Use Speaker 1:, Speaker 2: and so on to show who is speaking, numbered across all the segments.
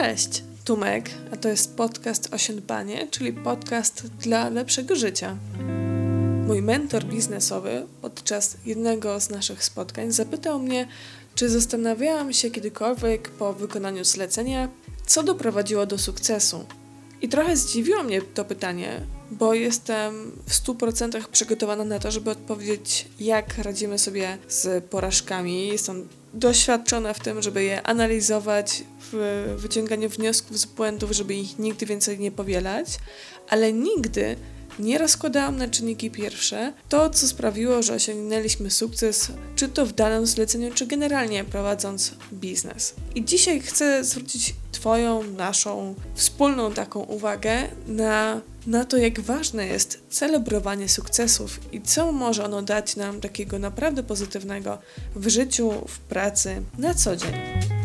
Speaker 1: Cześć, Tumek, a to jest podcast Osiądbanie, czyli podcast dla lepszego życia. Mój mentor biznesowy podczas jednego z naszych spotkań zapytał mnie, czy zastanawiałam się kiedykolwiek po wykonaniu zlecenia, co doprowadziło do sukcesu. I trochę zdziwiło mnie to pytanie, bo jestem w 100% przygotowana na to, żeby odpowiedzieć, jak radzimy sobie z porażkami. Jestem doświadczona w tym, żeby je analizować, w wyciąganiu wniosków z błędów, żeby ich nigdy więcej nie powielać, ale nigdy nie rozkładałam na czynniki pierwsze to, co sprawiło, że osiągnęliśmy sukces, czy to w danym zleceniu, czy generalnie prowadząc biznes. I dzisiaj chcę zwrócić Twoją, naszą wspólną taką uwagę na, na to, jak ważne jest celebrowanie sukcesów i co może ono dać nam takiego naprawdę pozytywnego w życiu, w pracy, na co dzień.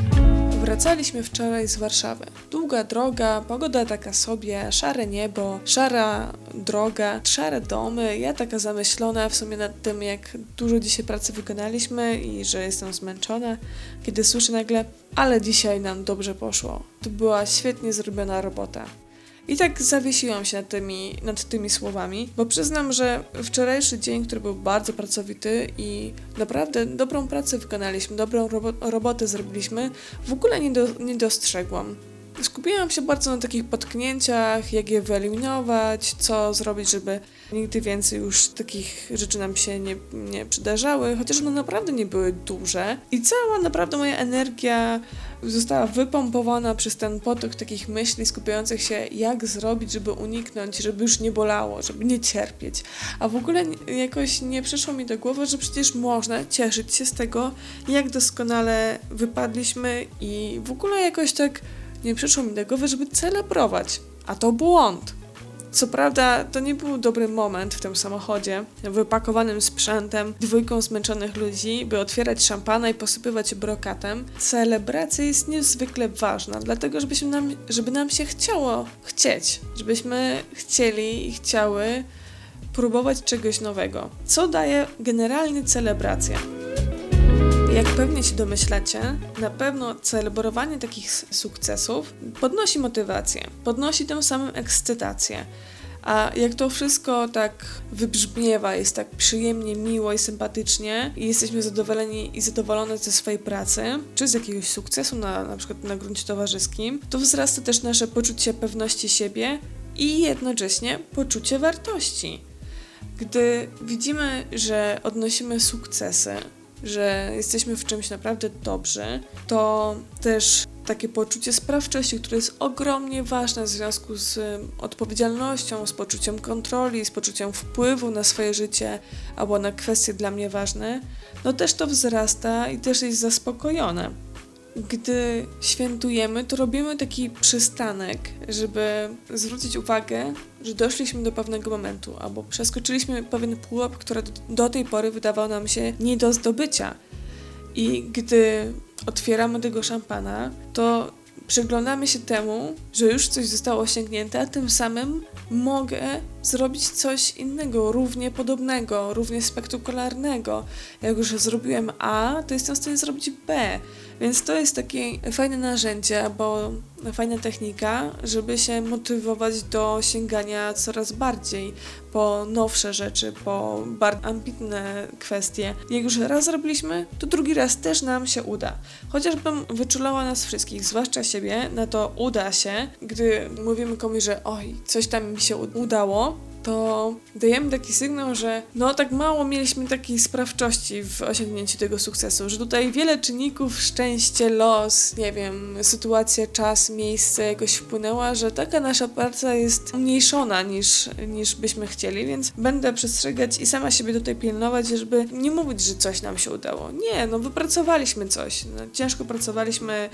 Speaker 1: Wracaliśmy wczoraj z Warszawy. Długa droga, pogoda taka sobie, szare niebo, szara droga, szare domy. Ja taka zamyślona w sumie nad tym, jak dużo dzisiaj pracy wykonaliśmy i że jestem zmęczona, kiedy słyszę nagle, ale dzisiaj nam dobrze poszło. To była świetnie zrobiona robota. I tak zawiesiłam się nad tymi, nad tymi słowami, bo przyznam, że wczorajszy dzień, który był bardzo pracowity i naprawdę dobrą pracę wykonaliśmy, dobrą robo robotę zrobiliśmy, w ogóle nie, do, nie dostrzegłam. Skupiłam się bardzo na takich potknięciach, jak je wyeliminować, co zrobić, żeby nigdy więcej już takich rzeczy nam się nie, nie przydarzały, chociaż one naprawdę nie były duże. I cała naprawdę moja energia została wypompowana przez ten potok takich myśli skupiających się, jak zrobić, żeby uniknąć, żeby już nie bolało, żeby nie cierpieć. A w ogóle jakoś nie przyszło mi do głowy, że przecież można cieszyć się z tego, jak doskonale wypadliśmy i w ogóle jakoś tak nie przyszło mi do głowy, żeby celebrować. A to błąd. Co prawda, to nie był dobry moment w tym samochodzie, wypakowanym sprzętem, dwójką zmęczonych ludzi, by otwierać szampana i posypywać brokatem. Celebracja jest niezwykle ważna, dlatego żebyśmy nam, żeby nam się chciało chcieć, żebyśmy chcieli i chciały próbować czegoś nowego. Co daje generalnie celebracja? Jak pewnie się domyślacie, na pewno celebrowanie takich sukcesów podnosi motywację, podnosi tym samym ekscytację. A jak to wszystko tak wybrzmiewa, jest tak przyjemnie, miło i sympatycznie i jesteśmy zadowoleni i zadowolone ze swojej pracy, czy z jakiegoś sukcesu na, na przykład na gruncie towarzyskim, to wzrasta też nasze poczucie pewności siebie i jednocześnie poczucie wartości. Gdy widzimy, że odnosimy sukcesy, że jesteśmy w czymś naprawdę dobrzy, to też takie poczucie sprawczości, które jest ogromnie ważne w związku z odpowiedzialnością, z poczuciem kontroli, z poczuciem wpływu na swoje życie albo na kwestie dla mnie ważne, no też to wzrasta i też jest zaspokojone gdy świętujemy, to robimy taki przystanek, żeby zwrócić uwagę, że doszliśmy do pewnego momentu, albo przeskoczyliśmy pewien pułap, który do tej pory wydawał nam się nie do zdobycia. I gdy otwieramy tego szampana, to przyglądamy się temu, że już coś zostało osiągnięte, a tym samym mogę zrobić coś innego, równie podobnego, równie spektakularnego. Jak już zrobiłem A, to jestem w stanie zrobić B. Więc to jest takie fajne narzędzie, bo fajna technika, żeby się motywować do sięgania coraz bardziej po nowsze rzeczy, po bardzo ambitne kwestie. Jak już raz zrobiliśmy, to drugi raz też nam się uda. Chociażbym wyczulała nas wszystkich, zwłaszcza siebie, na to uda się, gdy mówimy komuś, że oj, coś tam mi się udało, to dajemy taki sygnał, że no tak mało mieliśmy takiej sprawczości w osiągnięciu tego sukcesu, że tutaj wiele czynników, szczęście, los, nie wiem, sytuacja, czas, miejsce jakoś wpłynęła, że taka nasza praca jest mniejszona niż, niż byśmy chcieli, więc będę przestrzegać i sama siebie tutaj pilnować, żeby nie mówić, że coś nam się udało. Nie, no wypracowaliśmy coś, no, ciężko pracowaliśmy,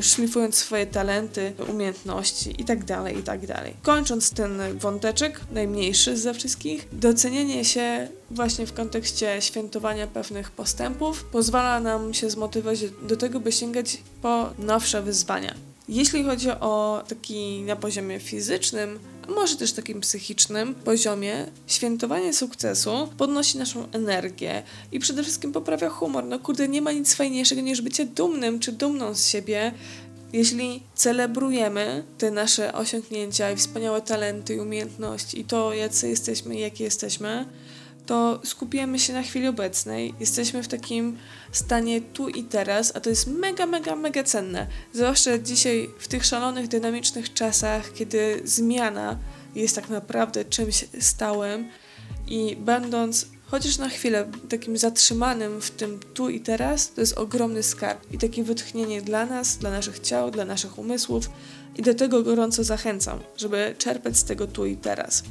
Speaker 1: szlifując swoje talenty, umiejętności i tak dalej, i tak. Kończąc ten wąteczek, najmniej najważniejszy ze wszystkich. Docenienie się właśnie w kontekście świętowania pewnych postępów pozwala nam się zmotywować do tego, by sięgać po nowsze wyzwania. Jeśli chodzi o taki na poziomie fizycznym, może też takim psychicznym poziomie, świętowanie sukcesu podnosi naszą energię i przede wszystkim poprawia humor. No kurde, nie ma nic fajniejszego niż bycie dumnym czy dumną z siebie Jeśli celebrujemy te nasze osiągnięcia i wspaniałe talenty i umiejętności i to, jacy jesteśmy i jakie jesteśmy, to skupiamy się na chwili obecnej, jesteśmy w takim stanie tu i teraz, a to jest mega, mega, mega cenne. Zwłaszcza dzisiaj w tych szalonych, dynamicznych czasach, kiedy zmiana jest tak naprawdę czymś stałym i będąc chociaż na chwilę takim zatrzymanym w tym tu i teraz, to jest ogromny skarb i takie wytchnienie dla nas, dla naszych ciał, dla naszych umysłów i do tego gorąco zachęcam, żeby czerpać z tego tu i teraz.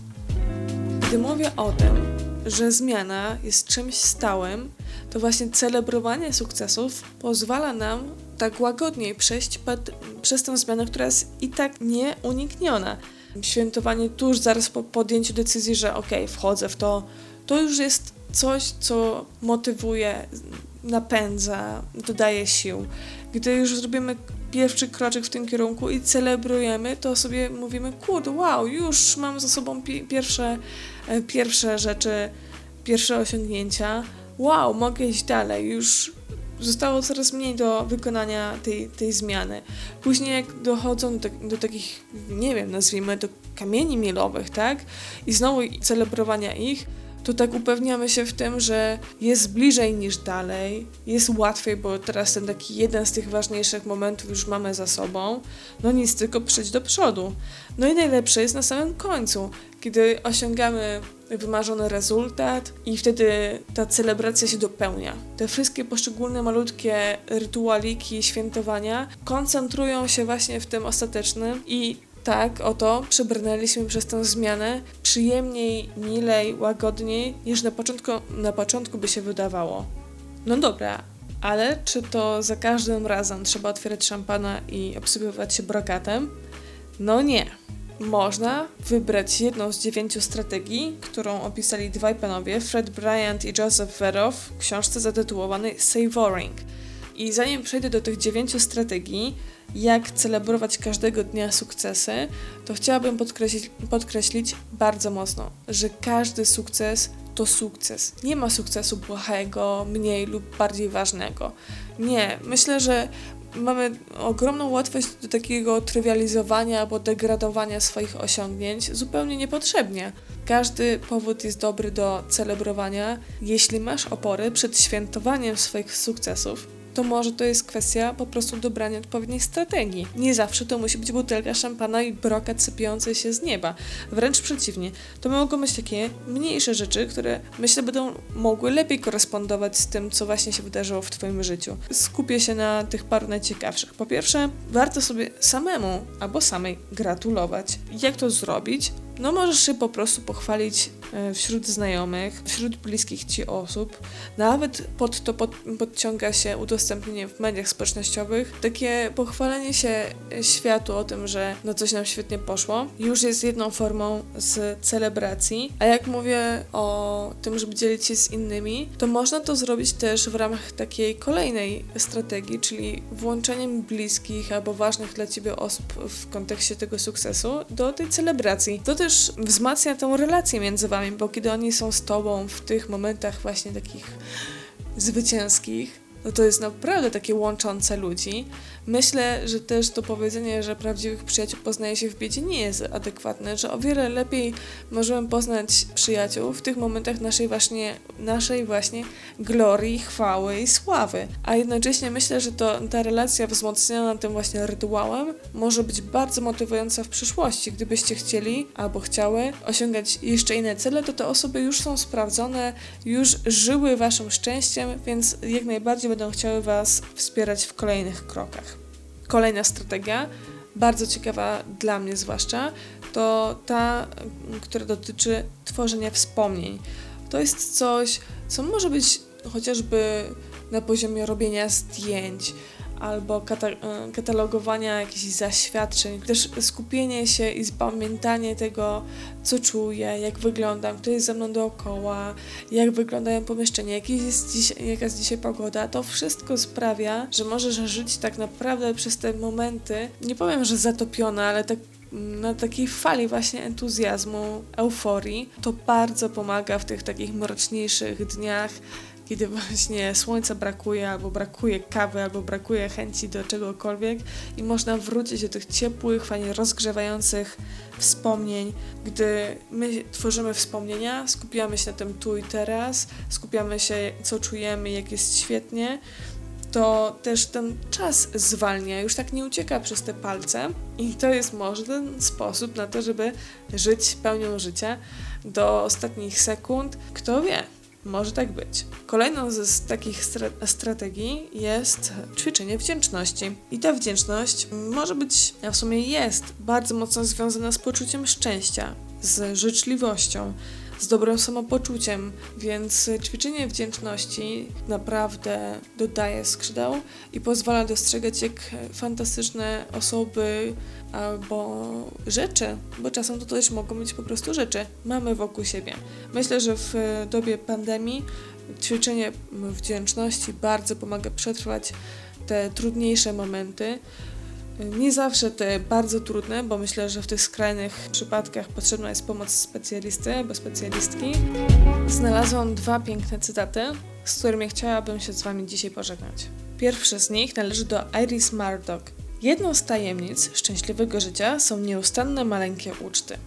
Speaker 1: Gdy mówię o tym, że zmiana jest czymś stałym, to właśnie celebrowanie sukcesów pozwala nam tak łagodniej przejść pod, przez tę zmianę, która jest i tak nieunikniona. Świętowanie tuż zaraz po podjęciu decyzji, że ok, wchodzę w to, to już jest coś, co motywuje, napędza, dodaje sił. Gdy już zrobimy pierwszy kroczek w tym kierunku i celebrujemy, to sobie mówimy, kurde, wow, już mam za sobą pi pierwsze, e, pierwsze rzeczy, pierwsze osiągnięcia, wow, mogę iść dalej, już zostało coraz mniej do wykonania tej, tej zmiany. Później jak dochodzą do, do takich, nie wiem, nazwijmy to kamieni milowych, tak? I znowu celebrowania ich, to tak upewniamy się w tym, że jest bliżej niż dalej, jest łatwiej, bo teraz ten taki jeden z tych ważniejszych momentów już mamy za sobą. No nic, tylko przejść do przodu. No i najlepsze jest na samym końcu, kiedy osiągamy wymarzony rezultat i wtedy ta celebracja się dopełnia. Te wszystkie poszczególne malutkie rytualiki, świętowania koncentrują się właśnie w tym ostatecznym i tak, oto przebrnęliśmy przez tę zmianę przyjemniej, milej, łagodniej niż na początku, na początku by się wydawało. No dobra, ale czy to za każdym razem trzeba otwierać szampana i obsypywać się brokatem? No nie. Można wybrać jedną z dziewięciu strategii, którą opisali dwaj panowie, Fred Bryant i Joseph Verow w książce zatytułowanej Savoring. I zanim przejdę do tych dziewięciu strategii, jak celebrować każdego dnia sukcesy, to chciałabym podkreślić, podkreślić bardzo mocno, że każdy sukces to sukces. Nie ma sukcesu błahego, mniej lub bardziej ważnego. Nie, myślę, że mamy ogromną łatwość do takiego trywializowania albo degradowania swoich osiągnięć zupełnie niepotrzebnie. Każdy powód jest dobry do celebrowania, jeśli masz opory przed świętowaniem swoich sukcesów to może to jest kwestia po prostu dobrania odpowiedniej strategii. Nie zawsze to musi być butelka szampana i brokat sypiący się z nieba. Wręcz przeciwnie, to mogą być takie mniejsze rzeczy, które myślę będą mogły lepiej korespondować z tym, co właśnie się wydarzyło w Twoim życiu. Skupię się na tych paru najciekawszych. Po pierwsze, warto sobie samemu albo samej gratulować. Jak to zrobić? No możesz się po prostu pochwalić e, wśród znajomych, wśród bliskich Ci osób. Nawet pod to pod, podciąga się udostępnienie w mediach społecznościowych. Takie pochwalenie się światu o tym, że no coś nam świetnie poszło, już jest jedną formą z celebracji. A jak mówię o tym, żeby dzielić się z innymi, to można to zrobić też w ramach takiej kolejnej strategii, czyli włączeniem bliskich albo ważnych dla Ciebie osób w kontekście tego sukcesu do tej celebracji. To też wzmacnia tą relację między wami, bo kiedy oni są z tobą w tych momentach właśnie takich zwycięskich, no to jest naprawdę takie łączące ludzi. Myślę, że też to powiedzenie, że prawdziwych przyjaciół poznaje się w biedzie nie jest adekwatne, że o wiele lepiej możemy poznać przyjaciół w tych momentach naszej właśnie, naszej właśnie glorii, chwały i sławy. A jednocześnie myślę, że to, ta relacja wzmocniona tym właśnie rytuałem może być bardzo motywująca w przyszłości. Gdybyście chcieli albo chciały osiągać jeszcze inne cele, to te osoby już są sprawdzone, już żyły waszym szczęściem, więc jak najbardziej będą chciały Was wspierać w kolejnych krokach. Kolejna strategia, bardzo ciekawa dla mnie zwłaszcza, to ta, która dotyczy tworzenia wspomnień. To jest coś, co może być chociażby na poziomie robienia zdjęć, albo kata e, katalogowania jakichś zaświadczeń, też skupienie się i zapamiętanie tego, co czuję, jak wyglądam, kto jest ze mną dookoła, jak wyglądają pomieszczenia, jaka jest, dziś, jaka jest dzisiaj pogoda, to wszystko sprawia, że możesz żyć tak naprawdę przez te momenty, nie powiem, że zatopiona, ale tak na takiej fali właśnie entuzjazmu, euforii, to bardzo pomaga w tych takich mroczniejszych dniach kiedy właśnie słońca brakuje, albo brakuje kawy, albo brakuje chęci do czegokolwiek i można wrócić do tych ciepłych, fajnie rozgrzewających wspomnień, gdy my tworzymy wspomnienia, skupiamy się na tym tu i teraz, skupiamy się, co czujemy, jak jest świetnie, to też ten czas zwalnia, już tak nie ucieka przez te palce i to jest może ten sposób na to, żeby żyć pełnią życia do ostatnich sekund. Kto wie, może tak być. Kolejną z takich stra strategii jest ćwiczenie wdzięczności. I ta wdzięczność może być, a w sumie jest, bardzo mocno związana z poczuciem szczęścia, z życzliwością, z dobrym samopoczuciem, więc ćwiczenie wdzięczności naprawdę dodaje skrzydeł i pozwala dostrzegać, jak fantastyczne osoby albo rzeczy, bo czasem to też mogą być po prostu rzeczy, mamy wokół siebie. Myślę, że w dobie pandemii ćwiczenie wdzięczności bardzo pomaga przetrwać te trudniejsze momenty, nie zawsze te bardzo trudne, bo myślę, że w tych skrajnych przypadkach potrzebna jest pomoc specjalisty albo specjalistki. Znalazłam dwa piękne cytaty, z którymi chciałabym się z Wami dzisiaj pożegnać. Pierwszy z nich należy do Iris Murdoch. Jedną z tajemnic szczęśliwego życia są nieustanne maleńkie uczty.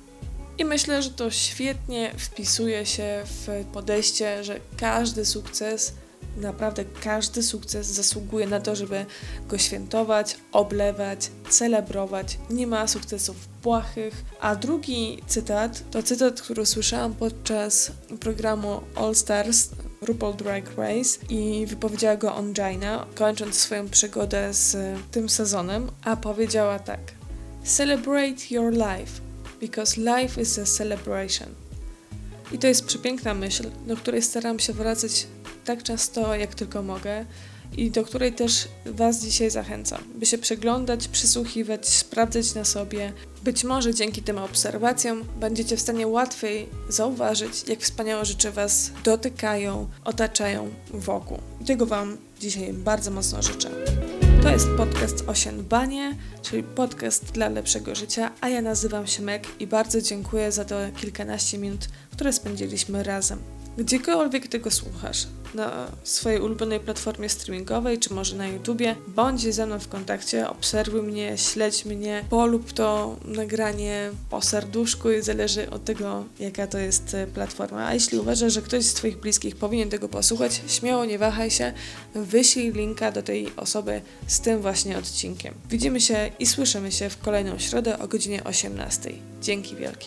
Speaker 1: I myślę, że to świetnie wpisuje się w podejście, że każdy sukces naprawdę każdy sukces zasługuje na to, żeby go świętować, oblewać, celebrować. Nie ma sukcesów błahych. A drugi cytat to cytat, który usłyszałam podczas programu All Stars RuPaul Drag Race i wypowiedziała go Onjaina, kończąc swoją przygodę z tym sezonem, a powiedziała tak: Celebrate your life, because life is a celebration. I to jest przepiękna myśl, do której staram się wracać tak często, jak tylko mogę i do której też Was dzisiaj zachęcam, by się przeglądać, przysłuchiwać, sprawdzać na sobie. Być może dzięki tym obserwacjom będziecie w stanie łatwiej zauważyć, jak wspaniałe rzeczy Was dotykają, otaczają wokół. I tego Wam dzisiaj bardzo mocno życzę. To jest podcast Osiędbanie, czyli podcast dla lepszego życia, a ja nazywam się Meg i bardzo dziękuję za to kilkanaście minut, które spędziliśmy razem. Gdziekolwiek tego słuchasz, na swojej ulubionej platformie streamingowej, czy może na YouTubie, bądź ze mną w kontakcie, obserwuj mnie, śledź mnie, polub to nagranie po serduszku i zależy od tego, jaka to jest e, platforma. A jeśli uważasz, że ktoś z Twoich bliskich powinien tego posłuchać, śmiało nie wahaj się, wyślij linka do tej osoby z tym właśnie odcinkiem. Widzimy się i słyszymy się w kolejną środę o godzinie 18. Dzięki wielkie.